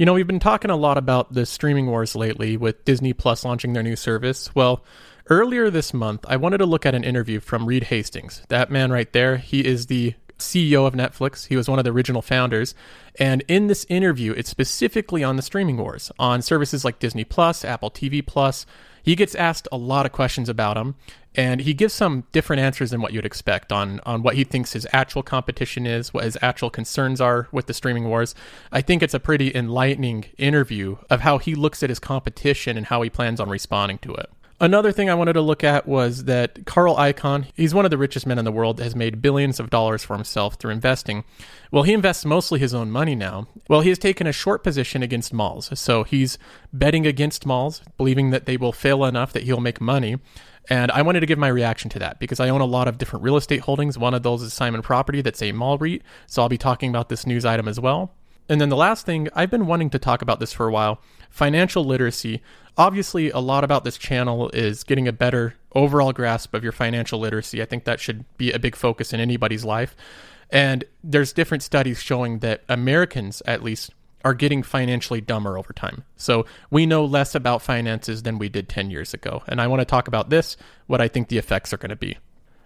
You know, we've been talking a lot about the streaming wars lately with Disney Plus launching their new service. Well, earlier this month, I wanted to look at an interview from Reed Hastings. That man right there, he is the CEO of Netflix. He was one of the original founders. And in this interview, it's specifically on the streaming wars, on services like Disney Plus, Apple TV Plus. He gets asked a lot of questions about him, and he gives some different answers than what you'd expect on on what he thinks his actual competition is, what his actual concerns are with the streaming wars. I think it's a pretty enlightening interview of how he looks at his competition and how he plans on responding to it. Another thing I wanted to look at was that Carl Icahn, he's one of the richest men in the world, has made billions of dollars for himself through investing. Well, he invests mostly his own money now. Well, he has taken a short position against malls. So he's betting against malls, believing that they will fail enough that he'll make money. And I wanted to give my reaction to that because I own a lot of different real estate holdings. One of those is Simon Property, that's a mall REIT. So I'll be talking about this news item as well. And then the last thing, I've been wanting to talk about this for a while financial literacy. Obviously, a lot about this channel is getting a better overall grasp of your financial literacy. I think that should be a big focus in anybody's life. And there's different studies showing that Americans, at least, are getting financially dumber over time. So we know less about finances than we did 10 years ago. And I want to talk about this, what I think the effects are going to be.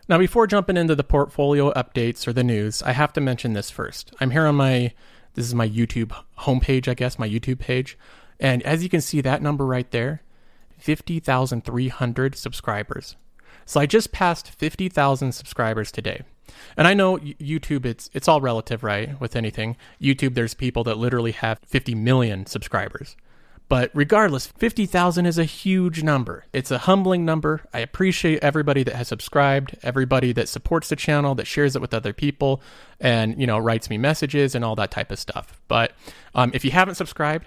Now, before jumping into the portfolio updates or the news, I have to mention this first. I'm here on my, this is my YouTube homepage, I guess, my YouTube page. And as you can see, that number right there, 50,300 subscribers. So I just passed 50,000 subscribers today. And I know YouTube, it's it's all relative, right? With anything, YouTube, there's people that literally have 50 million subscribers. But regardless, 50,000 is a huge number. It's a humbling number. I appreciate everybody that has subscribed, everybody that supports the channel, that shares it with other people, and you know writes me messages and all that type of stuff. But um, if you haven't subscribed,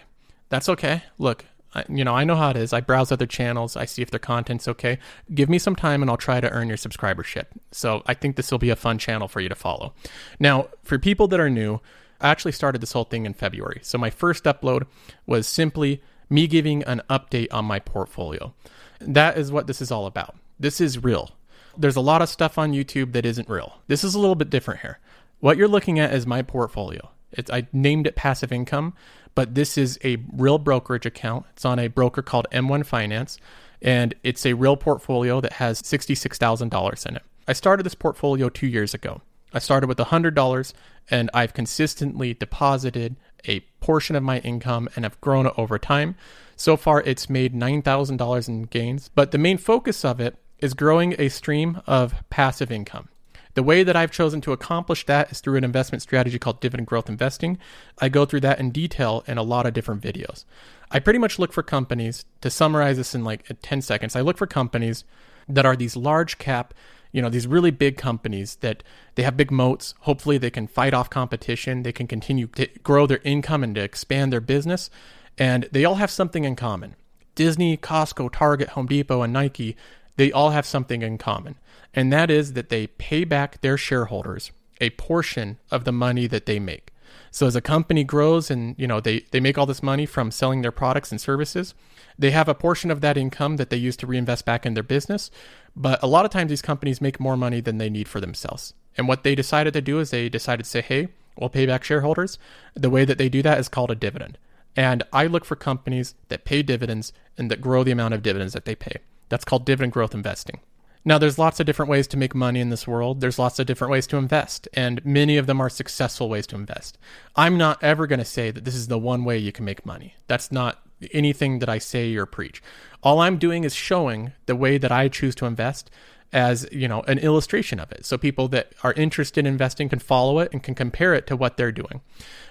that's okay. Look, you know, I know how it is. I browse other channels. I see if their content's okay. Give me some time and I'll try to earn your subscribership. So I think this will be a fun channel for you to follow. Now, for people that are new, I actually started this whole thing in February. So my first upload was simply me giving an update on my portfolio. That is what this is all about. This is real. There's a lot of stuff on YouTube that isn't real. This is a little bit different here. What you're looking at is my portfolio. It's, I named it passive income but this is a real brokerage account. It's on a broker called M1 Finance, and it's a real portfolio that has $66,000 in it. I started this portfolio two years ago. I started with $100, and I've consistently deposited a portion of my income and have grown it over time. So far, it's made $9,000 in gains, but the main focus of it is growing a stream of passive income. The way that I've chosen to accomplish that is through an investment strategy called dividend growth investing. I go through that in detail in a lot of different videos. I pretty much look for companies, to summarize this in like 10 seconds, I look for companies that are these large cap, you know, these really big companies that they have big moats. Hopefully they can fight off competition, they can continue to grow their income and to expand their business, and they all have something in common. Disney, Costco, Target, Home Depot, and Nike, they all have something in common and that is that they pay back their shareholders a portion of the money that they make. So as a company grows and you know they, they make all this money from selling their products and services, they have a portion of that income that they use to reinvest back in their business. But a lot of times these companies make more money than they need for themselves. And what they decided to do is they decided to say, hey, we'll pay back shareholders. The way that they do that is called a dividend. And I look for companies that pay dividends and that grow the amount of dividends that they pay. That's called dividend growth investing. Now, there's lots of different ways to make money in this world. There's lots of different ways to invest, and many of them are successful ways to invest. I'm not ever going to say that this is the one way you can make money. That's not anything that I say or preach. All I'm doing is showing the way that I choose to invest as, you know, an illustration of it. So people that are interested in investing can follow it and can compare it to what they're doing.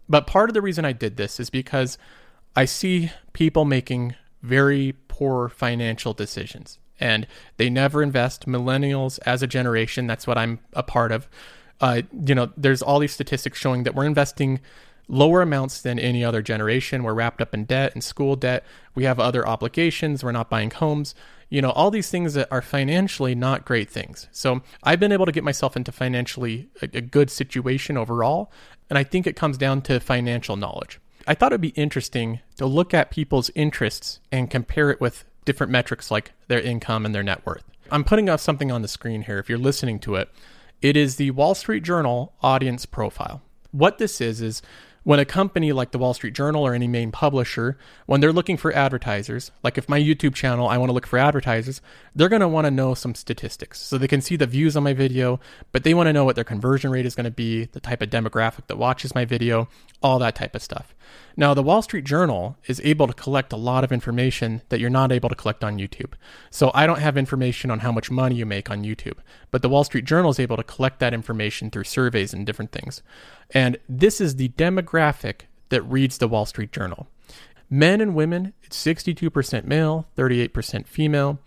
But part of the reason I did this is because I see people making very poor financial decisions and they never invest. Millennials as a generation, that's what I'm a part of. Uh, you know, there's all these statistics showing that we're investing lower amounts than any other generation. We're wrapped up in debt and school debt. We have other obligations. We're not buying homes. You know, all these things that are financially not great things. So I've been able to get myself into financially a, a good situation overall. And I think it comes down to financial knowledge. I thought it'd be interesting to look at people's interests and compare it with different metrics like their income and their net worth. I'm putting up something on the screen here if you're listening to it. It is the Wall Street Journal audience profile. What this is is when a company like the Wall Street Journal or any main publisher, when they're looking for advertisers, like if my YouTube channel, I want to look for advertisers, they're going to want to know some statistics. So they can see the views on my video, but they want to know what their conversion rate is going to be, the type of demographic that watches my video, all that type of stuff. Now, the Wall Street Journal is able to collect a lot of information that you're not able to collect on YouTube. So I don't have information on how much money you make on YouTube, but the Wall Street Journal is able to collect that information through surveys and different things. And this is the demographic that reads the Wall Street Journal. Men and women, it's 62% male, 38% female.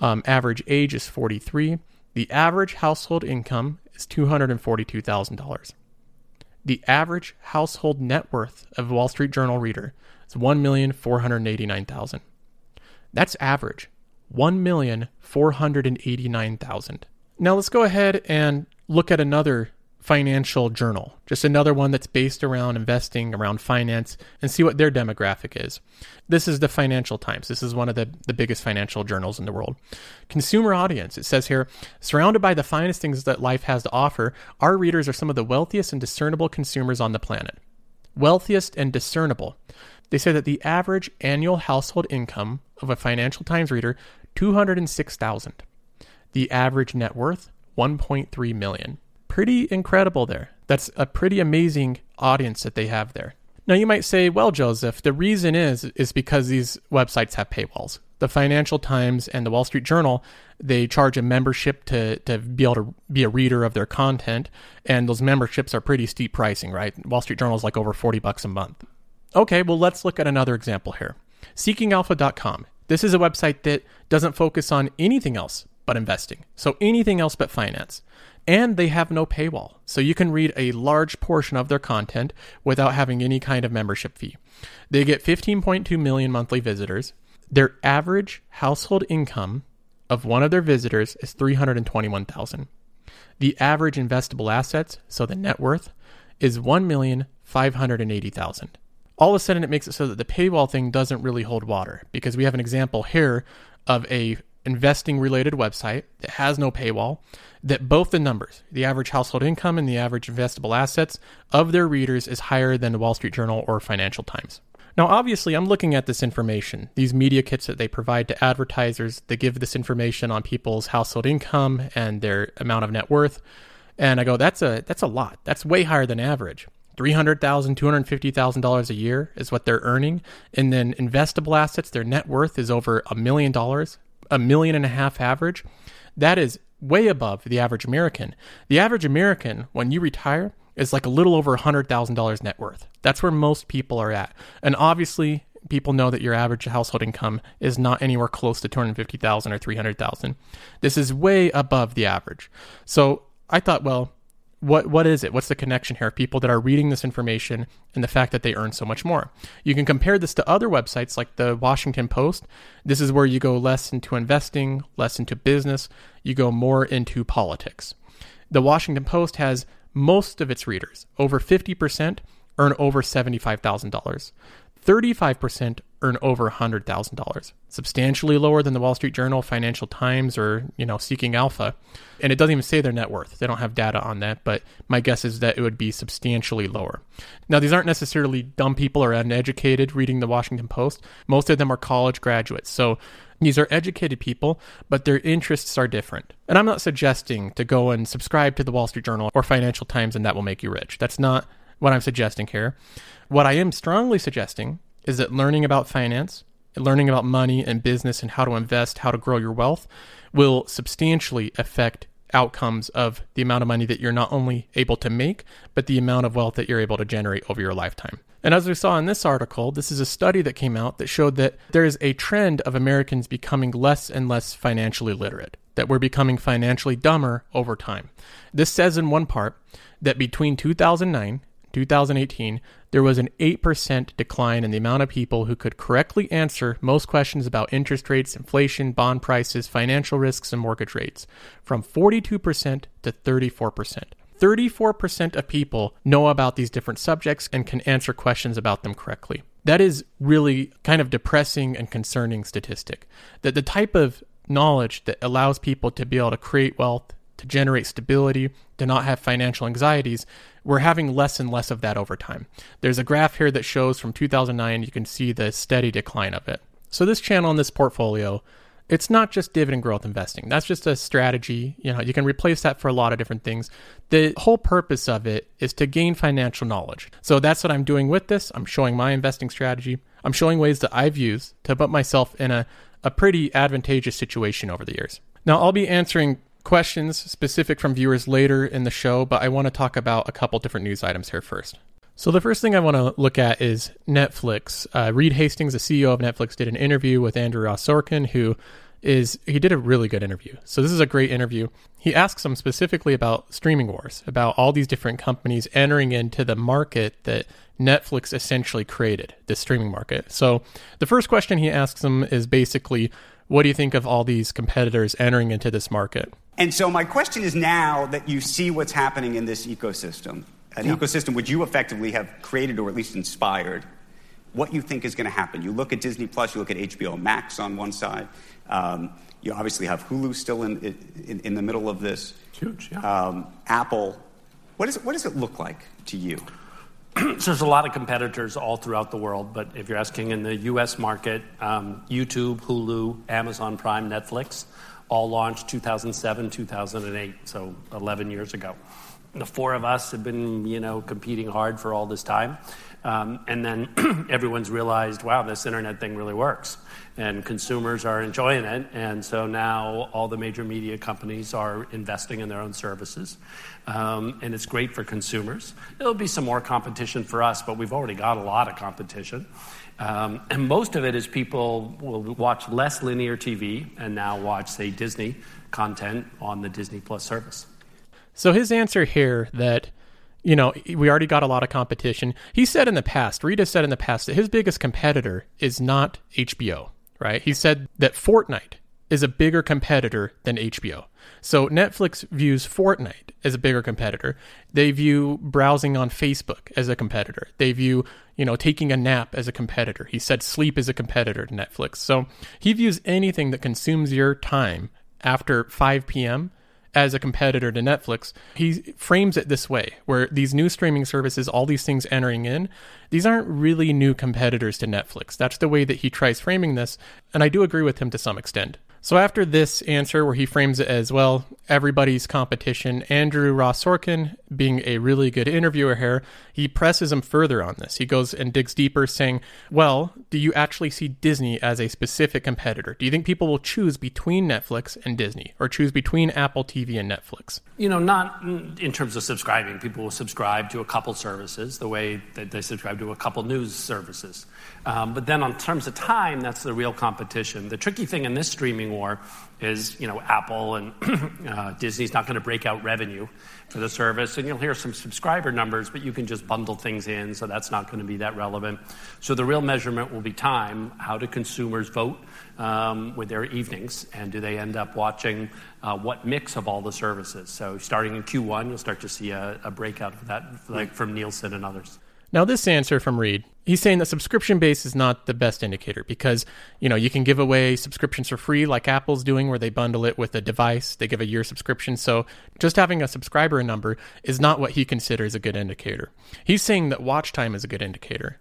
Um, average age is 43. The average household income is $242,000. The average household net worth of Wall Street Journal reader is 1,489,000. That's average. 1,489,000. Now let's go ahead and look at another financial journal, just another one that's based around investing, around finance, and see what their demographic is. This is the Financial Times. This is one of the, the biggest financial journals in the world. Consumer audience, it says here, surrounded by the finest things that life has to offer, our readers are some of the wealthiest and discernible consumers on the planet. Wealthiest and discernible. They say that the average annual household income of a Financial Times reader, 206,000. The average net worth, 1.3 million pretty incredible there. That's a pretty amazing audience that they have there. Now you might say, well, Joseph, the reason is is because these websites have paywalls. The Financial Times and the Wall Street Journal, they charge a membership to, to be able to be a reader of their content, and those memberships are pretty steep pricing, right? Wall Street Journal is like over 40 bucks a month. Okay, well, let's look at another example here. SeekingAlpha.com. This is a website that doesn't focus on anything else but investing. So anything else but finance and they have no paywall. So you can read a large portion of their content without having any kind of membership fee. They get 15.2 million monthly visitors. Their average household income of one of their visitors is 321,000. The average investable assets, so the net worth, is 1,580,000. All of a sudden it makes it so that the paywall thing doesn't really hold water because we have an example here of a investing related website that has no paywall that both the numbers, the average household income and the average investable assets of their readers is higher than the Wall Street Journal or Financial Times. Now, obviously, I'm looking at this information, these media kits that they provide to advertisers that give this information on people's household income and their amount of net worth. And I go, that's a that's a lot. That's way higher than average. $300,000, $250,000 a year is what they're earning. And then investable assets, their net worth is over a million dollars a million and a half average, that is way above the average American. The average American, when you retire, is like a little over $100,000 net worth. That's where most people are at. And obviously, people know that your average household income is not anywhere close to 250,000 or 300,000. This is way above the average. So, I thought, well, what what is it? What's the connection here? People that are reading this information and the fact that they earn so much more. You can compare this to other websites like the Washington Post. This is where you go less into investing, less into business, you go more into politics. The Washington Post has most of its readers, over 50%, earn over $75,000. 35% earn over $100,000, substantially lower than the Wall Street Journal, Financial Times, or, you know, Seeking Alpha. And it doesn't even say their net worth. They don't have data on that, but my guess is that it would be substantially lower. Now, these aren't necessarily dumb people or uneducated reading the Washington Post. Most of them are college graduates. So these are educated people, but their interests are different. And I'm not suggesting to go and subscribe to the Wall Street Journal or Financial Times and that will make you rich. That's not what I'm suggesting here. What I am strongly suggesting is that learning about finance, learning about money and business and how to invest, how to grow your wealth will substantially affect outcomes of the amount of money that you're not only able to make, but the amount of wealth that you're able to generate over your lifetime. And as we saw in this article, this is a study that came out that showed that there is a trend of Americans becoming less and less financially literate, that we're becoming financially dumber over time. This says in one part that between 2009 2018, there was an 8% decline in the amount of people who could correctly answer most questions about interest rates, inflation, bond prices, financial risks, and mortgage rates from 42% to 34%. 34% of people know about these different subjects and can answer questions about them correctly. That is really kind of depressing and concerning statistic. That the type of knowledge that allows people to be able to create wealth, to generate stability, to not have financial anxieties, we're having less and less of that over time. There's a graph here that shows from 2009, you can see the steady decline of it. So, this channel and this portfolio it's not just dividend growth investing. That's just a strategy. You know, you can replace that for a lot of different things. The whole purpose of it is to gain financial knowledge. So that's what I'm doing with this. I'm showing my investing strategy. I'm showing ways that I've used to put myself in a, a pretty advantageous situation over the years. Now, I'll be answering questions specific from viewers later in the show, but I want to talk about a couple different news items here first. So the first thing I want to look at is Netflix. Uh, Reed Hastings, the CEO of Netflix, did an interview with Andrew Ross Sorkin, who is he did a really good interview. So this is a great interview. He asks him specifically about streaming wars, about all these different companies entering into the market that Netflix essentially created, the streaming market. So the first question he asks him is basically, what do you think of all these competitors entering into this market? And so my question is now that you see what's happening in this ecosystem, an yeah. ecosystem which you effectively have created or at least inspired, what you think is going to happen. You look at Disney Plus, you look at HBO Max on one side. Um, you obviously have Hulu still in, in, in the middle of this. Huge, yeah. Um, Apple. What, is what does it look like to you? so there's a lot of competitors all throughout the world, but if you're asking in the U.S. market, um, YouTube, Hulu, Amazon Prime, Netflix, all launched 2007, 2008, so 11 years ago the four of us have been, you know, competing hard for all this time. Um, and then everyone's realized, wow, this internet thing really works. And consumers are enjoying it. And so now all the major media companies are investing in their own services. Um, and it's great for consumers. There'll be some more competition for us, but we've already got a lot of competition. Um, and most of it is people will watch less linear TV and now watch, say, Disney content on the Disney Plus service. So his answer here that you know, we already got a lot of competition. He said in the past, Reed said in the past that his biggest competitor is not HBO, right? He said that Fortnite is a bigger competitor than HBO. So Netflix views Fortnite as a bigger competitor. They view browsing on Facebook as a competitor. They view, you know, taking a nap as a competitor. He said sleep is a competitor to Netflix. So he views anything that consumes your time after 5 p.m as a competitor to Netflix, he frames it this way where these new streaming services, all these things entering in, these aren't really new competitors to Netflix. That's the way that he tries framing this. And I do agree with him to some extent. So after this answer, where he frames it as well, everybody's competition, Andrew Ross Sorkin, being a really good interviewer here, he presses him further on this. He goes and digs deeper, saying, Well, do you actually see Disney as a specific competitor? Do you think people will choose between Netflix and Disney, or choose between Apple TV and Netflix? You know, not in terms of subscribing. People will subscribe to a couple services the way that they subscribe to a couple news services. Um, but then, on terms of time, that's the real competition. The tricky thing in this streaming war is, you know, Apple and uh, Disney's not going to break out revenue for the service, and you'll hear some subscriber numbers, but you can just bundle things in, so that's not going to be that relevant. So the real measurement will be time. How do consumers vote um, with their evenings, and do they end up watching uh, what mix of all the services? So starting in Q1, you'll start to see a, a breakout of that, like from Nielsen and others. Now, this answer from Reed, he's saying that subscription base is not the best indicator because, you know, you can give away subscriptions for free like Apple's doing where they bundle it with a device, they give a year subscription. So just having a subscriber number is not what he considers a good indicator. He's saying that watch time is a good indicator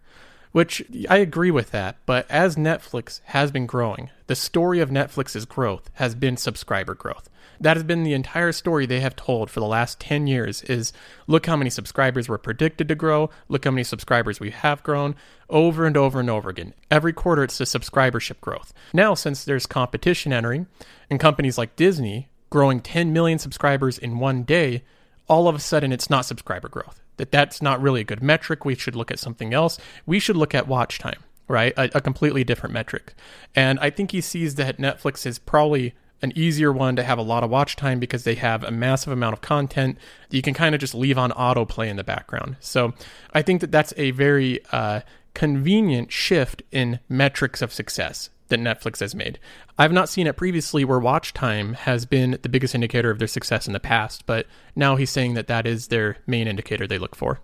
which I agree with that. But as Netflix has been growing, the story of Netflix's growth has been subscriber growth. That has been the entire story they have told for the last 10 years is look how many subscribers were predicted to grow, look how many subscribers we have grown over and over and over again. Every quarter it's the subscribership growth. Now since there's competition entering and companies like Disney growing 10 million subscribers in one day, all of a sudden it's not subscriber growth that that's not really a good metric. We should look at something else. We should look at watch time, right? A, a completely different metric. And I think he sees that Netflix is probably an easier one to have a lot of watch time because they have a massive amount of content that you can kind of just leave on autoplay in the background. So I think that that's a very uh, convenient shift in metrics of success that Netflix has made. I've not seen it previously where watch time has been the biggest indicator of their success in the past, but now he's saying that that is their main indicator they look for.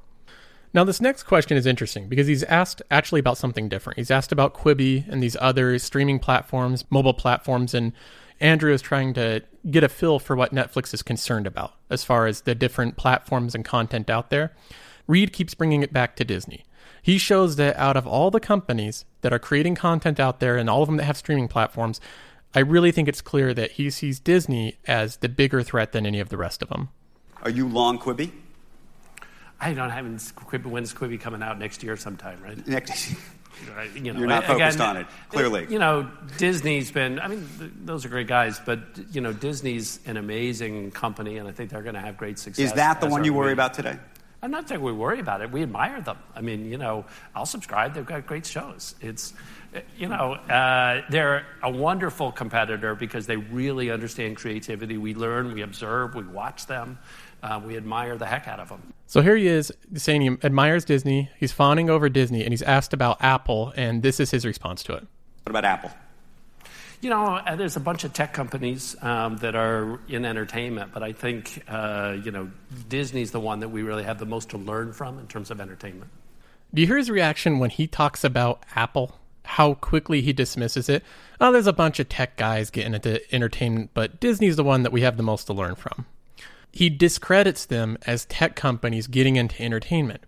Now, this next question is interesting because he's asked actually about something different. He's asked about Quibi and these other streaming platforms, mobile platforms, and Andrew is trying to get a feel for what Netflix is concerned about as far as the different platforms and content out there. Reed keeps bringing it back to Disney. He shows that out of all the companies that are creating content out there and all of them that have streaming platforms, I really think it's clear that he sees Disney as the bigger threat than any of the rest of them. Are you long Quibi? I don't have Quibi. When's Quibi coming out next year sometime, right? Next. You know, You're not focused again, on it, clearly. You know, Disney's been, I mean, th- those are great guys, but, you know, Disney's an amazing company, and I think they're going to have great success. Is that the one you worry about today? I'm not saying we worry about it. We admire them. I mean, you know, I'll subscribe. They've got great shows. It's, you know, uh, they're a wonderful competitor because they really understand creativity. We learn, we observe, we watch them, uh, we admire the heck out of them. So here he is saying he admires Disney, he's fawning over Disney, and he's asked about Apple, and this is his response to it. What about Apple? You know, uh, there's a bunch of tech companies um, that are in entertainment, but I think, uh, you know, Disney's the one that we really have the most to learn from in terms of entertainment. Do you hear his reaction when he talks about Apple? How quickly he dismisses it. Oh, there's a bunch of tech guys getting into entertainment, but Disney's the one that we have the most to learn from. He discredits them as tech companies getting into entertainment.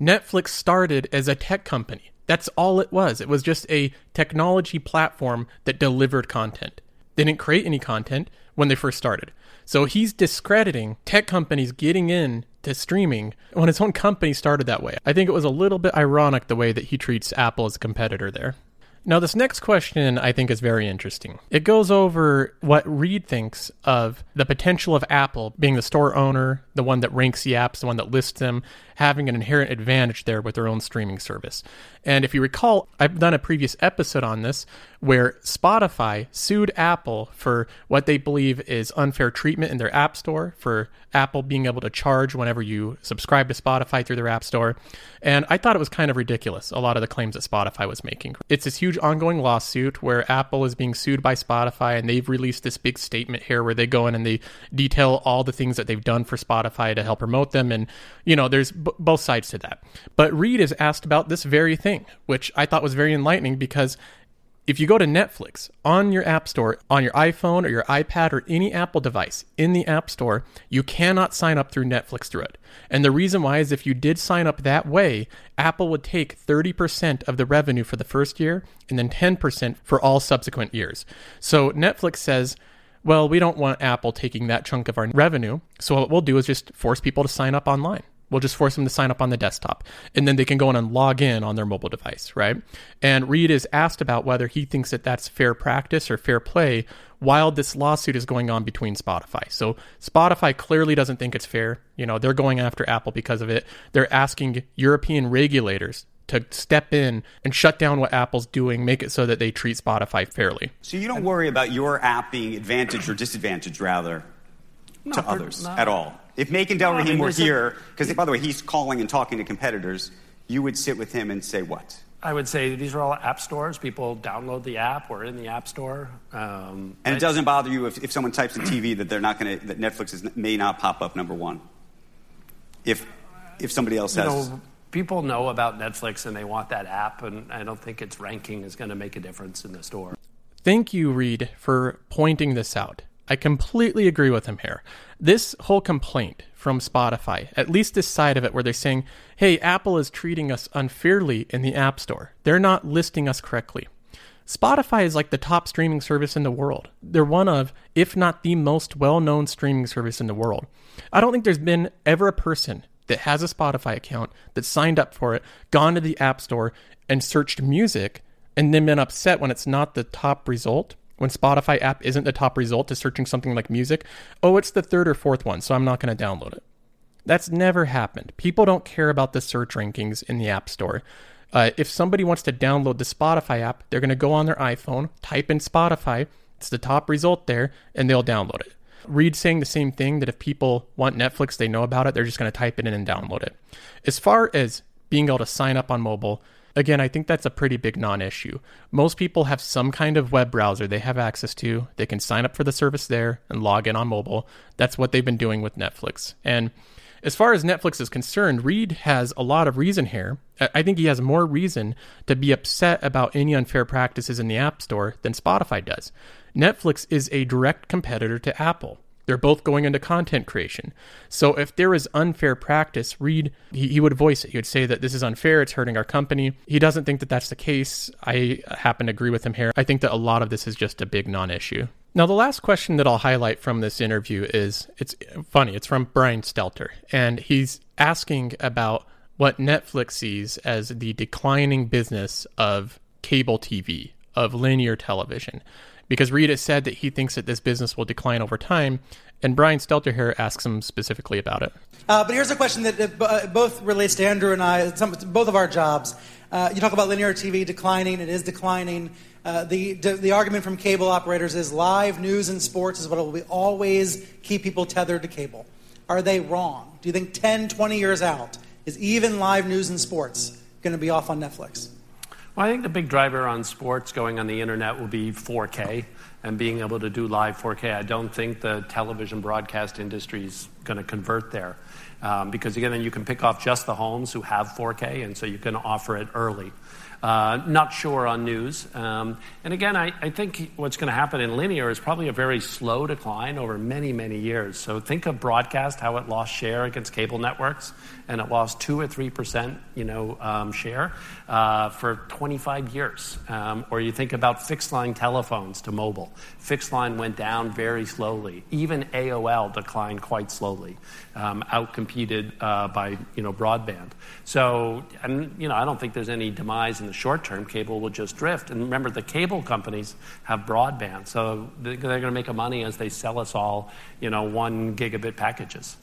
Netflix started as a tech company. That's all it was. It was just a technology platform that delivered content. They didn't create any content when they first started. So he's discrediting tech companies getting in to streaming when his own company started that way. I think it was a little bit ironic the way that he treats Apple as a competitor there. Now, this next question I think is very interesting. It goes over what Reed thinks of the potential of Apple being the store owner, the one that ranks the apps, the one that lists them, having an inherent advantage there with their own streaming service. And if you recall, I've done a previous episode on this where Spotify sued Apple for what they believe is unfair treatment in their App Store, for Apple being able to charge whenever you subscribe to Spotify through their App Store. And I thought it was kind of ridiculous, a lot of the claims that Spotify was making. It's this huge ongoing lawsuit where Apple is being sued by Spotify, and they've released this big statement here where they go in and they detail all the things that they've done for Spotify to help promote them. And, you know, there's both sides to that. But Reed is asked about this very thing, which I thought was very enlightening because if you go to Netflix on your App Store, on your iPhone or your iPad or any Apple device in the App Store, you cannot sign up through Netflix through it. And the reason why is if you did sign up that way, Apple would take 30% of the revenue for the first year and then 10% for all subsequent years. So Netflix says, well, we don't want Apple taking that chunk of our revenue. So what we'll do is just force people to sign up online. We'll just force them to sign up on the desktop and then they can go in and log in on their mobile device, right? And Reed is asked about whether he thinks that that's fair practice or fair play while this lawsuit is going on between Spotify. So Spotify clearly doesn't think it's fair. You know, they're going after Apple because of it. They're asking European regulators to step in and shut down what Apple's doing, make it so that they treat Spotify fairly. So you don't worry about your app being advantaged or disadvantaged, rather, No, to others no. at all. If Make and Del No, I Rahim mean, were here, because by the way, he's calling and talking to competitors, you would sit with him and say what? I would say these are all app stores. People download the app or in the app store. Um, And it doesn't bother you if, if someone types in TV that they're not going to that Netflix is, may not pop up number one. If if somebody else you has, know, people know about Netflix and they want that app, and I don't think its ranking is going to make a difference in the store. Thank you, Reed, for pointing this out. I completely agree with him here. This whole complaint from Spotify, at least this side of it, where they're saying, hey, Apple is treating us unfairly in the App Store, they're not listing us correctly. Spotify is like the top streaming service in the world. They're one of, if not the most well known streaming service in the world. I don't think there's been ever a person that has a Spotify account that signed up for it, gone to the App Store, and searched music, and then been upset when it's not the top result. When Spotify app isn't the top result to searching something like music, oh, it's the third or fourth one, so I'm not going to download it. That's never happened. People don't care about the search rankings in the App Store. Uh, if somebody wants to download the Spotify app, they're going to go on their iPhone, type in Spotify, It's the top result there, and they'll download it. Reed saying the same thing that if people want Netflix, they know about it, they're just going to type it in and download it. As far as being able to sign up on mobile, again, I think that's a pretty big non issue. Most people have some kind of web browser they have access to. They can sign up for the service there and log in on mobile. That's what they've been doing with Netflix. And as far as Netflix is concerned, Reed has a lot of reason here. I think he has more reason to be upset about any unfair practices in the App Store than Spotify does. Netflix is a direct competitor to Apple. They're both going into content creation. So if there is unfair practice, Reed, he, he, would voice it. He would say that this is unfair, it's hurting our company. He doesn't think that that's the case. I happen to agree with him here. I think that a lot of this is just a big non issue. Now, the last question that I'll highlight from this interview is it's funny. It's from Brian Stelter, and he's asking about what Netflix sees as the declining business of cable TV, of linear television. Because Reed has said that he thinks that this business will decline over time, and Brian Stelter here asks him specifically about it. Uh, but here's a question that uh, both relates to Andrew and I, some, both of our jobs. Uh, you talk about linear TV declining, it is declining. Uh, the, the argument from cable operators is live news and sports is what will always keep people tethered to cable. Are they wrong? Do you think 10, 20 years out, is even live news and sports going to be off on Netflix? Well, I think the big driver on sports going on the internet will be 4K and being able to do live 4K. I don't think the television broadcast industry is going to convert there. Um, because again, you can pick off just the homes who have 4K, and so you can offer it early. Uh, not sure on news. Um, and again, I, I think what's going to happen in linear is probably a very slow decline over many, many years. So think of broadcast, how it lost share against cable networks, and it lost two or three percent, you know, um, share uh, for 25 years. Um, or you think about fixed line telephones to mobile. Fixed line went down very slowly. Even AOL declined quite slowly, um, outcompeted uh, by you know broadband. So, and you know, I don't think there's any demise in the short term, cable will just drift. And remember, the cable companies have broadband, so they're going to make a money as they sell us all, you know, one gigabit packages.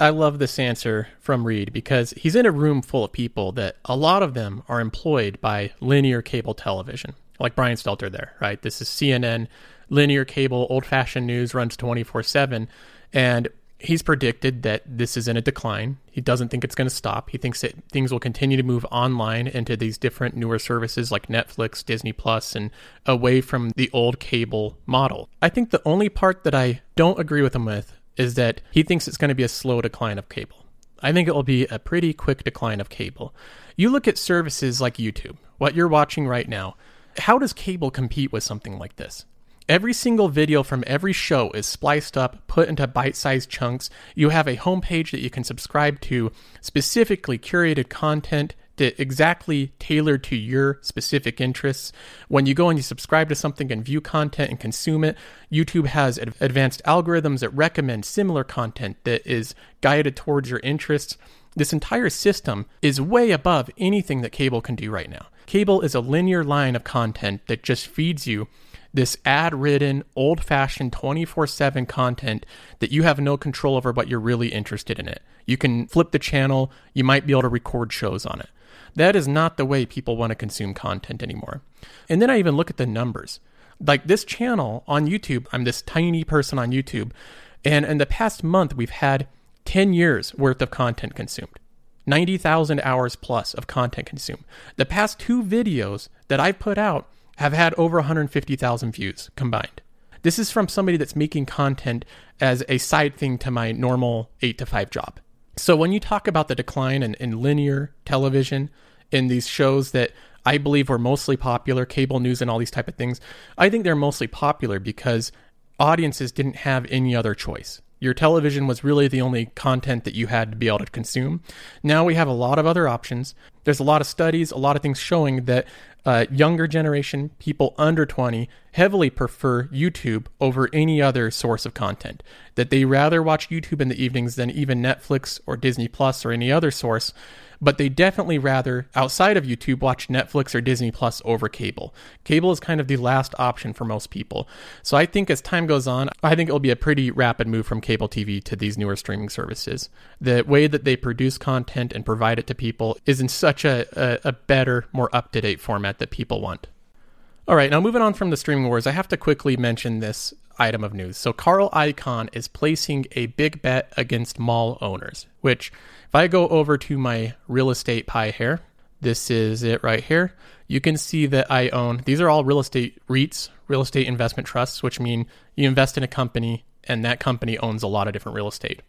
I love this answer from Reed because he's in a room full of people that a lot of them are employed by linear cable television, like Brian Stelter there, right? This is CNN, linear cable, old fashioned news runs 24 7. And he's predicted that this is in a decline. He doesn't think it's going to stop. He thinks that things will continue to move online into these different newer services like Netflix, Disney Plus, and away from the old cable model. I think the only part that I don't agree with him with is that he thinks it's going to be a slow decline of cable. I think it will be a pretty quick decline of cable. You look at services like YouTube, what you're watching right now. How does cable compete with something like this? Every single video from every show is spliced up, put into bite sized chunks. You have a homepage that you can subscribe to, specifically curated content that exactly tailored to your specific interests. When you go and you subscribe to something and view content and consume it, YouTube has advanced algorithms that recommend similar content that is guided towards your interests. This entire system is way above anything that cable can do right now. Cable is a linear line of content that just feeds you this ad ridden, old fashioned 24 7 content that you have no control over, but you're really interested in it. You can flip the channel, you might be able to record shows on it. That is not the way people want to consume content anymore. And then I even look at the numbers. Like this channel on YouTube, I'm this tiny person on YouTube, and in the past month, we've had 10 years worth of content consumed. 90,000 hours plus of content consumed. The past two videos that I've put out have had over 150,000 views combined. This is from somebody that's making content as a side thing to my normal 8 to 5 job. So when you talk about the decline in, in linear television, in these shows that I believe were mostly popular, cable news and all these type of things, I think they're mostly popular because audiences didn't have any other choice. Your television was really the only content that you had to be able to consume. Now we have a lot of other options. There's a lot of studies, a lot of things showing that uh, younger generation, people under 20, heavily prefer YouTube over any other source of content. That they rather watch YouTube in the evenings than even Netflix or Disney Plus or any other source but they definitely rather, outside of YouTube, watch Netflix or Disney Plus over cable. Cable is kind of the last option for most people. So I think as time goes on, I think it'll be a pretty rapid move from cable TV to these newer streaming services. The way that they produce content and provide it to people is in such a, a, a better, more up to date format that people want. All right, now moving on from the streaming wars, I have to quickly mention this item of news. So Carl Icahn is placing a big bet against mall owners, which if I go over to my real estate pie here, this is it right here. You can see that I own, these are all real estate REITs, real estate investment trusts, which mean you invest in a company and that company owns a lot of different real estate.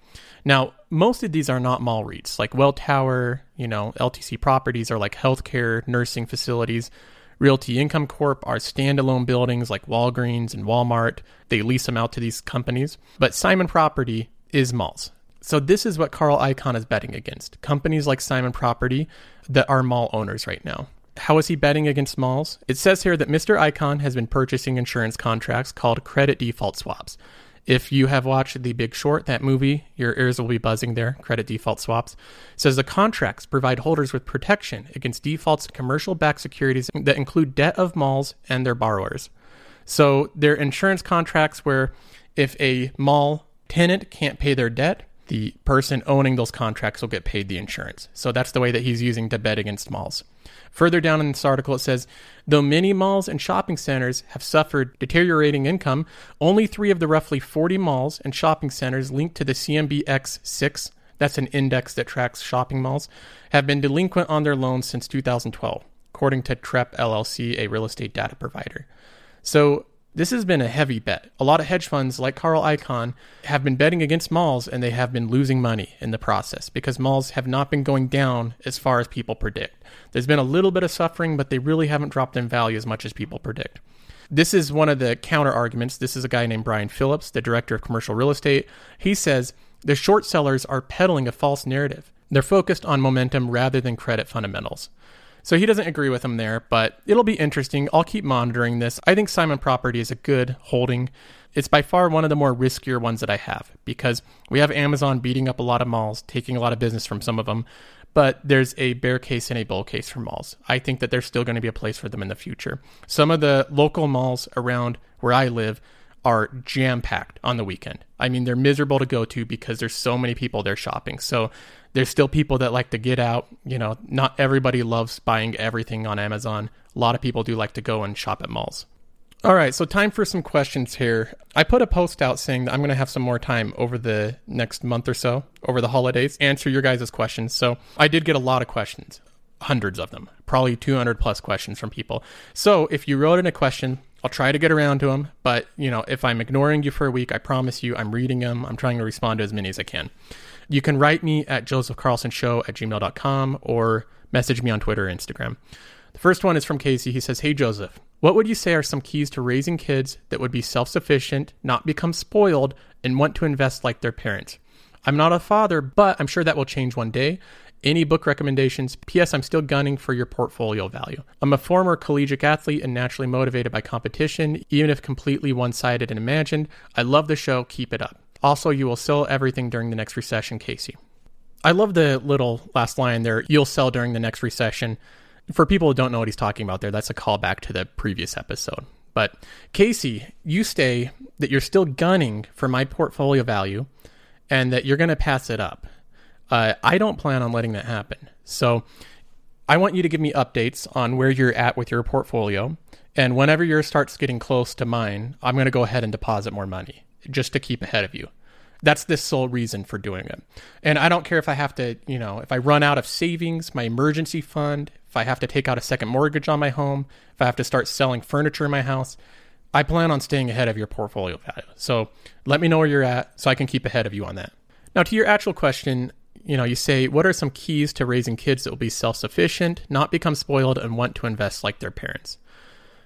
Now, most of these are not mall REITs, like Welltower, you know, LTC properties are like healthcare, nursing facilities. Realty Income Corp are standalone buildings like Walgreens and Walmart. They lease them out to these companies. But Simon Property is malls. So this is what Carl Icahn is betting against. Companies like Simon Property that are mall owners right now. How is he betting against malls? It says here that Mr. Icahn has been purchasing insurance contracts called credit default swaps. If you have watched The Big Short, that movie, your ears will be buzzing there. Credit default swaps. It says the contracts provide holders with protection against defaults in commercial backed securities that include debt of malls and their borrowers. So they're insurance contracts where if a mall tenant can't pay their debt, the person owning those contracts will get paid the insurance. So that's the way that he's using to bet against malls. Further down in this article, it says Though many malls and shopping centers have suffered deteriorating income, only three of the roughly 40 malls and shopping centers linked to the CMBX 6, that's an index that tracks shopping malls, have been delinquent on their loans since 2012, according to Trepp LLC, a real estate data provider. So this has been a heavy bet. A lot of hedge funds, like Carl Icahn, have been betting against malls and they have been losing money in the process because malls have not been going down as far as people predict. There's been a little bit of suffering, but they really haven't dropped in value as much as people predict. This is one of the counter arguments. This is a guy named Brian Phillips, the director of commercial real estate. He says the short sellers are peddling a false narrative. They're focused on momentum rather than credit fundamentals. So he doesn't agree with him there, but it'll be interesting. I'll keep monitoring this. I think Simon Property is a good holding. It's by far one of the more riskier ones that I have because we have Amazon beating up a lot of malls, taking a lot of business from some of them, but there's a bear case and a bull case for malls. I think that there's still going to be a place for them in the future. Some of the local malls around where I live are jam packed on the weekend. I mean, they're miserable to go to because there's so many people there shopping. So there's still people that like to get out. You know, not everybody loves buying everything on Amazon. A lot of people do like to go and shop at malls. All right, so time for some questions here. I put a post out saying that I'm going to have some more time over the next month or so, over the holidays, answer your guys' questions. So I did get a lot of questions, hundreds of them, probably 200 plus questions from people. So if you wrote in a question, I'll try to get around to them. But, you know, if I'm ignoring you for a week, I promise you I'm reading them. I'm trying to respond to as many as I can. You can write me at josephcarlsonshow at gmail.com or message me on Twitter or Instagram. The first one is from Casey. He says, Hey, Joseph, what would you say are some keys to raising kids that would be self sufficient, not become spoiled, and want to invest like their parents? I'm not a father, but I'm sure that will change one day. Any book recommendations? P.S. I'm still gunning for your portfolio value. I'm a former collegiate athlete and naturally motivated by competition, even if completely one sided and imagined. I love the show. Keep it up. Also, you will sell everything during the next recession, Casey. I love the little last line there. You'll sell during the next recession. For people who don't know what he's talking about there, that's a callback to the previous episode. But Casey, you stay that you're still gunning for my portfolio value and that you're going to pass it up. Uh, I don't plan on letting that happen. So I want you to give me updates on where you're at with your portfolio. And whenever yours starts getting close to mine, I'm going to go ahead and deposit more money just to keep ahead of you. That's the sole reason for doing it. And I don't care if I have to, you know, if I run out of savings, my emergency fund, if I have to take out a second mortgage on my home, if I have to start selling furniture in my house, I plan on staying ahead of your portfolio value. So let me know where you're at so I can keep ahead of you on that. Now, to your actual question, you know, you say, what are some keys to raising kids that will be self sufficient, not become spoiled, and want to invest like their parents?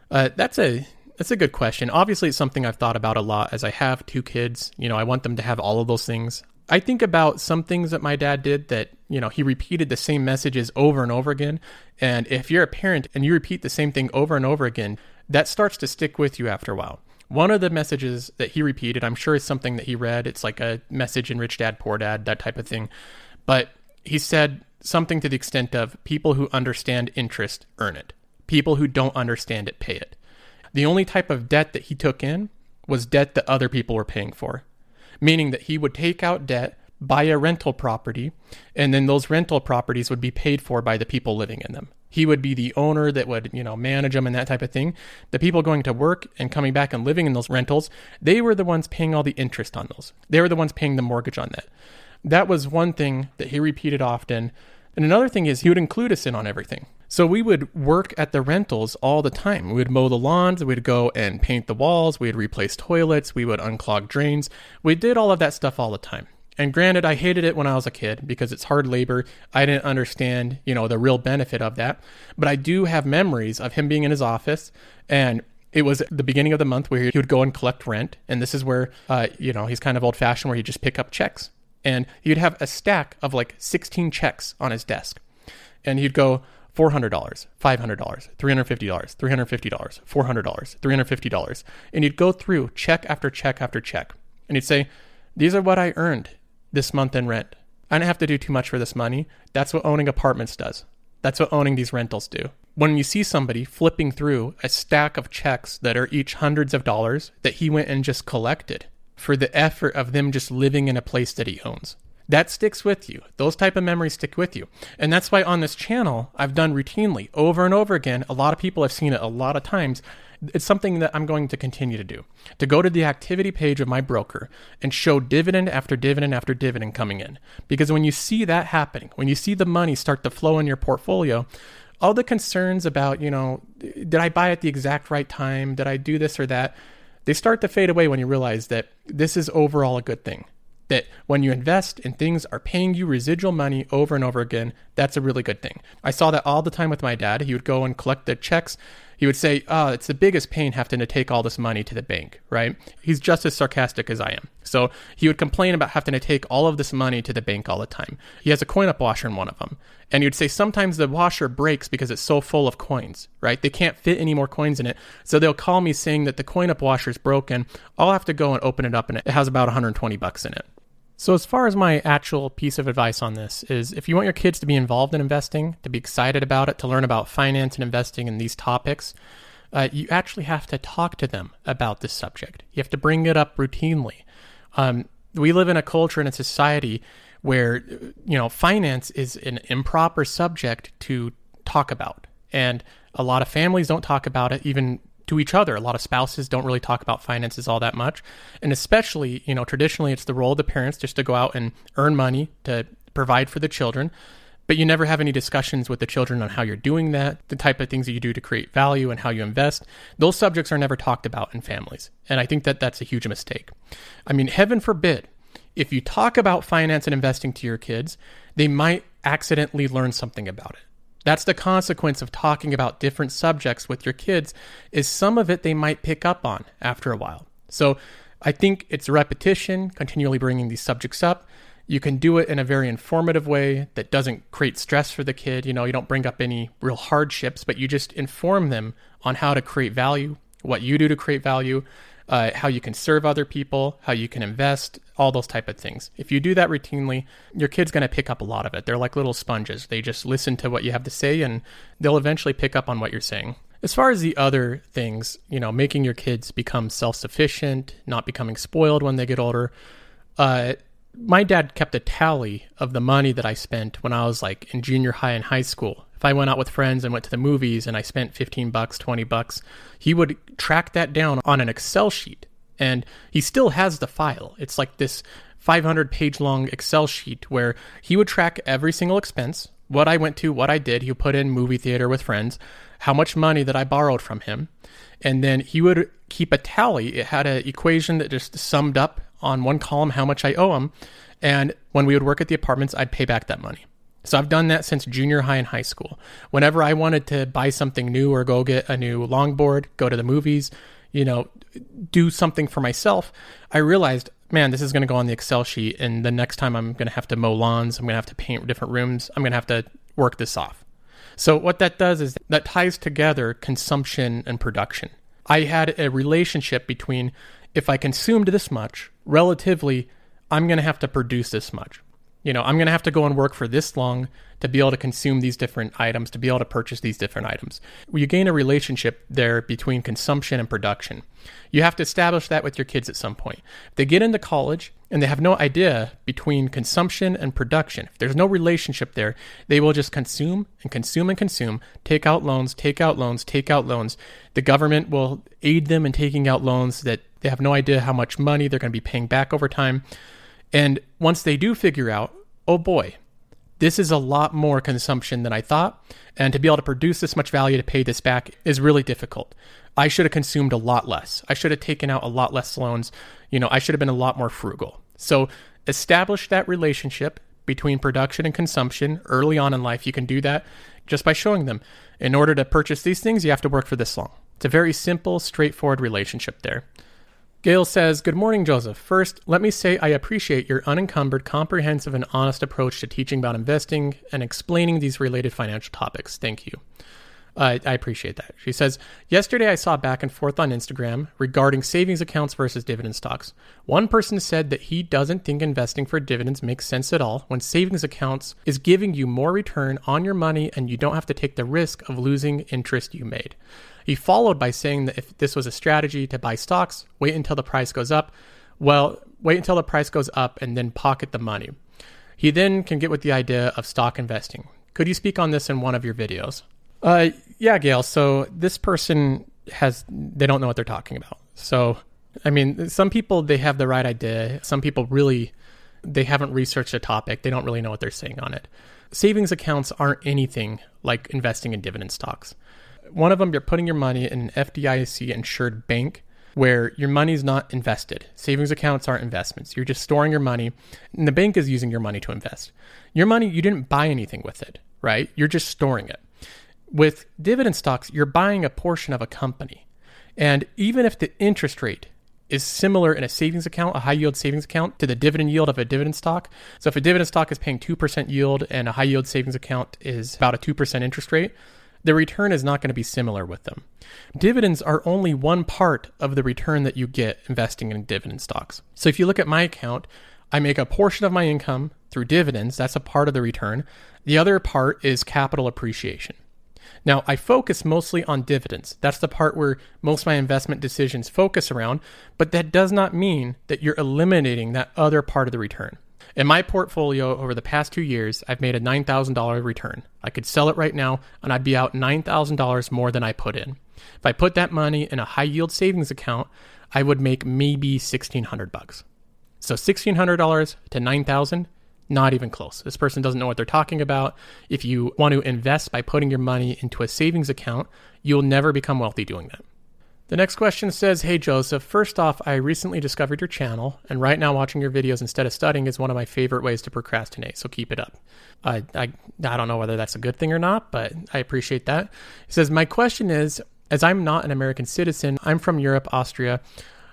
Uh, that's a that's a good question. Obviously, it's something I've thought about a lot as I have two kids. You know, I want them to have all of those things. I think about some things that my dad did that, you know, he repeated the same messages over and over again. And if you're a parent and you repeat the same thing over and over again, that starts to stick with you after a while. One of the messages that he repeated, I'm sure is something that he read. It's like a message in Rich Dad, Poor Dad, that type of thing. But he said something to the extent of people who understand interest earn it, people who don't understand it pay it. The only type of debt that he took in was debt that other people were paying for, meaning that he would take out debt, buy a rental property, and then those rental properties would be paid for by the people living in them. He would be the owner that would, you know, manage them and that type of thing. The people going to work and coming back and living in those rentals, they were the ones paying all the interest on those. They were the ones paying the mortgage on that. That was one thing that he repeated often. And another thing is he would include us in on everything. So we would work at the rentals all the time. We would mow the lawns, we'd go and paint the walls, we'd replace toilets, we would unclog drains. We did all of that stuff all the time. And granted, I hated it when I was a kid because it's hard labor. I didn't understand, you know, the real benefit of that. But I do have memories of him being in his office and it was the beginning of the month where he would go and collect rent. And this is where, uh, you know, he's kind of old fashioned where he'd just pick up checks. And he'd have a stack of like 16 checks on his desk. And he'd go, $400, $500, $350, $350, $400, $350. And he'd go through check after check after check. And he'd say, These are what I earned this month in rent. I didn't have to do too much for this money. That's what owning apartments does. That's what owning these rentals do. When you see somebody flipping through a stack of checks that are each hundreds of dollars that he went and just collected for the effort of them just living in a place that he owns that sticks with you. Those type of memories stick with you. And that's why on this channel, I've done routinely over and over again. A lot of people have seen it a lot of times. It's something that I'm going to continue to do. To go to the activity page of my broker and show dividend after dividend after dividend coming in. Because when you see that happening, when you see the money start to flow in your portfolio, all the concerns about, you know, did I buy at the exact right time? Did I do this or that? They start to fade away when you realize that this is overall a good thing that when you invest and things are paying you residual money over and over again, that's a really good thing. I saw that all the time with my dad. He would go and collect the checks. He would say, Oh, it's the biggest pain having to take all this money to the bank, right? He's just as sarcastic as I am. So he would complain about having to take all of this money to the bank all the time. He has a coin-op washer in one of them. And he would say sometimes the washer breaks because it's so full of coins, right? They can't fit any more coins in it. So they'll call me saying that the coin-op washer is broken. I'll have to go and open it up and it has about 120 bucks in it. So, as far as my actual piece of advice on this is if you want your kids to be involved in investing, to be excited about it, to learn about finance and investing in these topics, uh, you actually have to talk to them about this subject. You have to bring it up routinely. Um, we live in a culture and a society where, you know, finance is an improper subject to talk about. And a lot of families don't talk about it, even to each other. A lot of spouses don't really talk about finances all that much. And especially, you know, traditionally it's the role of the parents just to go out and earn money to provide for the children. But you never have any discussions with the children on how you're doing that, the type of things that you do to create value and how you invest. Those subjects are never talked about in families. And I think that that's a huge mistake. I mean, heaven forbid, if you talk about finance and investing to your kids, they might accidentally learn something about it. That's the consequence of talking about different subjects with your kids is some of it they might pick up on after a while. So I think it's repetition, continually bringing these subjects up. You can do it in a very informative way that doesn't create stress for the kid. You know, you don't bring up any real hardships, but you just inform them on how to create value, what you do to create value, uh, how you can serve other people, how you can invest, all those type of things. If you do that routinely, your kid's going to pick up a lot of it. They're like little sponges. They just listen to what you have to say and they'll eventually pick up on what you're saying. As far as the other things, you know, making your kids become self-sufficient, not becoming spoiled when they get older, uh, my dad kept a tally of the money that I spent when I was like in junior high and high school. If I went out with friends and went to the movies and I spent 15 bucks, 20 bucks, he would track that down on an Excel sheet. And he still has the file. It's like this 500 page long Excel sheet where he would track every single expense, what I went to, what I did. He would put in movie theater with friends, how much money that I borrowed from him. And then he would keep a tally. It had an equation that just summed up on one column how much I owe him. And when we would work at the apartments, I'd pay back that money. So I've done that since junior high and high school. Whenever I wanted to buy something new or go get a new longboard, go to the movies, you know, do something for myself, I realized, man, this is going to go on the Excel sheet. And the next time I'm going to have to mow lawns, I'm going to have to paint different rooms, I'm going to have to work this off. So what that does is that ties together consumption and production. I had a relationship between if I consumed this much, relatively, I'm going to have to produce this much. You know, I'm going to have to go and work for this long to be able to consume these different items, to be able to purchase these different items. You gain a relationship there between consumption and production. You have to establish that with your kids at some point. If they get into college and they have no idea between consumption and production. If there's no relationship there, they will just consume and consume and consume, take out loans, take out loans, take out loans. The government will aid them in taking out loans that they have no idea how much money they're going to be paying back over time. And once they do figure out, oh boy, this is a lot more consumption than I thought. And to be able to produce this much value to pay this back is really difficult. I should have consumed a lot less. I should have taken out a lot less loans. You know, I should have been a lot more frugal. So establish that relationship between production and consumption early on in life. You can do that just by showing them. In order to purchase these things, you have to work for this long. It's a very simple, straightforward relationship there. Gail says, Good morning, Joseph. First, let me say I appreciate your unencumbered, comprehensive, and honest approach to teaching about investing and explaining these related financial topics. Thank you. Uh, I appreciate that. She says, Yesterday I saw back and forth on Instagram regarding savings accounts versus dividend stocks. One person said that he doesn't think investing for dividends makes sense at all when savings accounts is giving you more return on your money and you don't have to take the risk of losing interest you made. He followed by saying that if this was a strategy to buy stocks, wait until the price goes up. Well, wait until the price goes up and then pocket the money. He then can get with the idea of stock investing. Could you speak on this in one of your videos? Uh, yeah, Gail. So this person has they don't know what they're talking about. So, I mean, some people they have the right idea. Some people really they haven't researched a topic. They don't really know what they're saying on it. Savings accounts aren't anything like investing in dividend stocks. One of them, you're putting your money in an FDIC insured bank where your money's not invested. Savings accounts aren't investments. You're just storing your money, and the bank is using your money to invest. Your money, you didn't buy anything with it, right? You're just storing it. With dividend stocks, you're buying a portion of a company. And even if the interest rate is similar in a savings account, a high yield savings account, to the dividend yield of a dividend stock. So if a dividend stock is paying 2% yield and a high yield savings account is about a 2% interest rate, the return is not going to be similar with them. Dividends are only one part of the return that you get investing in dividend stocks. So if you look at my account, I make a portion of my income through dividends, that's a part of the return. The other part is capital appreciation. Now, I focus mostly on dividends. That's the part where most of my investment decisions focus around, but that does not mean that you're eliminating that other part of the return. In my portfolio over the past two years, I've made a $9,000 return. I could sell it right now and I'd be out $9,000 more than I put in. If I put that money in a high yield savings account, I would make maybe 1600 bucks. So $1,600 to 9000 not even close. This person doesn't know what they're talking about. If you want to invest by putting your money into a savings account, you'll never become wealthy doing that. The next question says Hey Joseph, first off, I recently discovered your channel, and right now watching your videos instead of studying is one of my favorite ways to procrastinate, so keep it up. I, I, don't know whether that's a good thing or not, but I appreciate that. He says, My question is As I'm not an American citizen, I'm from Europe, Austria.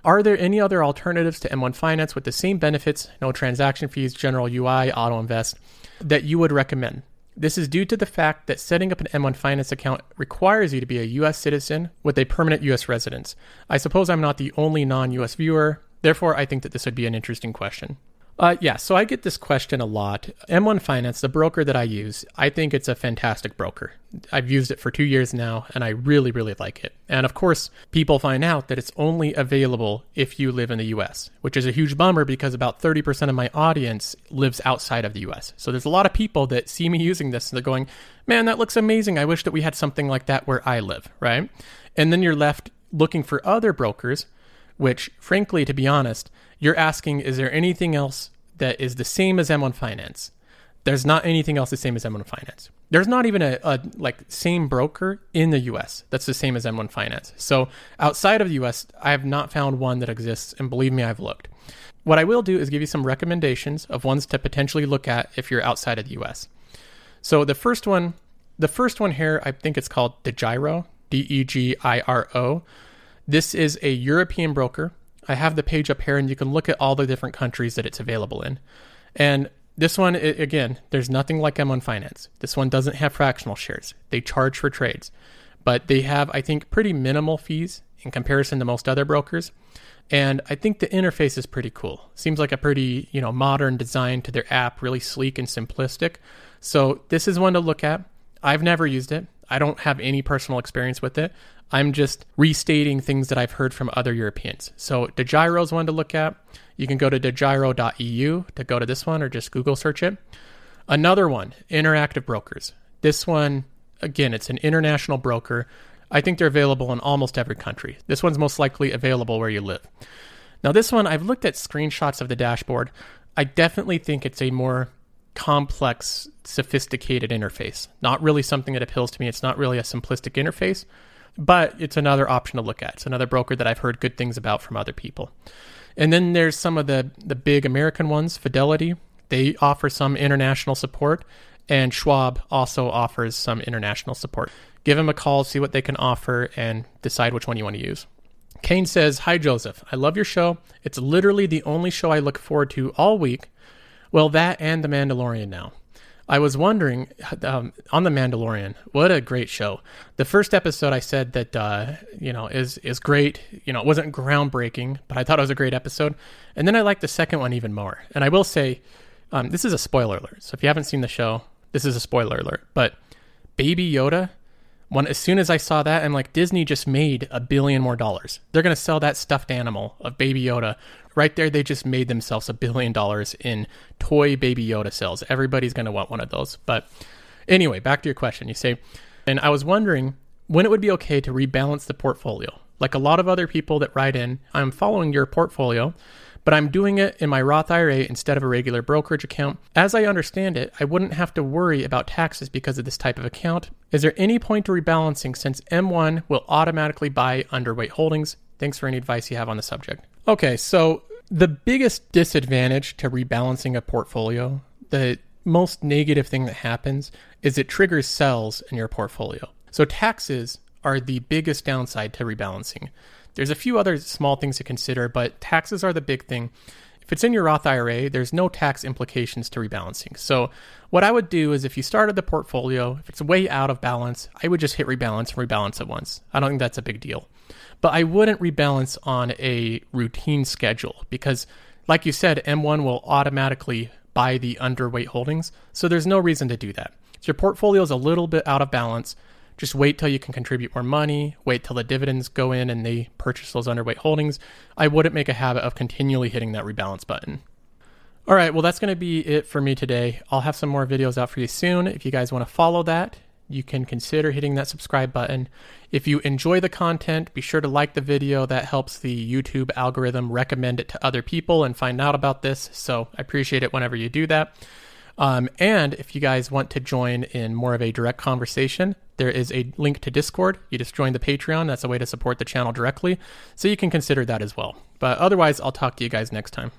Are there any other alternatives to M1 Finance with the same benefits, no transaction fees, general UI, auto invest, that you would recommend? This is due to the fact that setting up an M1 Finance account requires you to be a US citizen with a permanent US residence. I suppose I'm not the only non US viewer, therefore, I think that this would be an interesting question. Uh, yeah, so I get this question a lot. M1 Finance, the broker that I use, I think it's a fantastic broker. I've used it for two years now, and I really, really like it. And of course, people find out that it's only available if you live in the US, which is a huge bummer because about 30% of my audience lives outside of the US. So there's a lot of people that see me using this and they're going, man, that looks amazing. I wish that we had something like that where I live, right? And then you're left looking for other brokers, which, frankly, to be honest, you're asking, is there anything else that is the same as M1 Finance? There's not anything else the same as M1 Finance. There's not even a, a like same broker in the US that's the same as M1 Finance. So outside of the US, I have not found one that exists, and believe me, I've looked. What I will do is give you some recommendations of ones to potentially look at if you're outside of the US. So the first one, the first one here, I think it's called DeGiro, D E G I R O. This is a European broker I have the page up here and you can look at all the different countries that it's available in. And this one, again, there's nothing like M1 Finance. This one doesn't have fractional shares. They charge for trades, but they have, I think, pretty minimal fees in comparison to most other brokers. And I think the interface is pretty cool. Seems like a pretty, you know, modern design to their app, really sleek and simplistic. So this is one to look at. I've never used it. I don't have any personal experience with it. I'm just restating things that I've heard from other Europeans. So DeGiro is one to look at. You can go to degiro.eu to go to this one or just Google search it. Another one, Interactive Brokers. This one, again, it's an international broker. I think they're available in almost every country. This one's most likely available where you live. Now, this one, I've looked at screenshots of the dashboard. I definitely think it's a more complex, sophisticated interface. Not really something that appeals to me. It's not really a simplistic interface, but it's another option to look at. It's another broker that I've heard good things about from other people. And then there's some of the the big American ones, Fidelity. They offer some international support, and Schwab also offers some international support. Give them a call, see what they can offer, and decide which one you want to use. Kane says, Hi, Joseph. I love your show. It's literally the only show I look forward to all week. Well, that and The Mandalorian now. I was wondering um, on the Mandalorian, what a great show. The first episode, I said that uh, you know is is great. You know, it wasn't groundbreaking, but I thought it was a great episode. And then I liked the second one even more. And I will say, um, this is a spoiler alert. So if you haven't seen the show, this is a spoiler alert. But Baby Yoda, when as soon as I saw that, I'm like, Disney just made a billion more dollars. They're gonna sell that stuffed animal of Baby Yoda right there. They just made themselves a billion dollars in toy Baby Yoda sales. Everybody's gonna want one of those. But anyway, back to your question. You say, and I was wondering when it would be okay to rebalance the portfolio. Like a lot of other people that write in, I'm following your portfolio but I'm doing it in my Roth IRA instead of a regular brokerage account. As I understand it, I wouldn't have to worry about taxes because of this type of account. Is there any point to rebalancing since M1 will automatically buy underweight holdings? Thanks for any advice you have on the subject. Okay, so the biggest disadvantage to rebalancing a portfolio, the most negative thing that happens is it triggers sells in your portfolio. So taxes are the biggest downside to rebalancing. There's a few other small things to consider, but taxes are the big thing. If it's in your Roth IRA, there's no tax implications to rebalancing. So, what I would do is if you started the portfolio, if it's way out of balance, I would just hit rebalance and rebalance at once. I don't think that's a big deal. But I wouldn't rebalance on a routine schedule because, like you said, M1 will automatically buy the underweight holdings. So, there's no reason to do that. If your portfolio is a little bit out of balance just wait till you can contribute more money, wait till the dividends go in and they purchase those underweight holdings. I wouldn't make a habit of continually hitting that rebalance button. All right, well, that's going to be it for me today. I'll have some more videos out for you soon. If you guys want to follow that, you can consider hitting that subscribe button. If you enjoy the content, be sure to like the video. That helps the YouTube algorithm recommend it to other people and find out about this. So I appreciate it whenever you do that. Um, and if you guys want to join in more of a direct conversation, there is a link to Discord. You just join the Patreon. That's a way to support the channel directly. So you can consider that as well. But otherwise, I'll talk to you guys next time.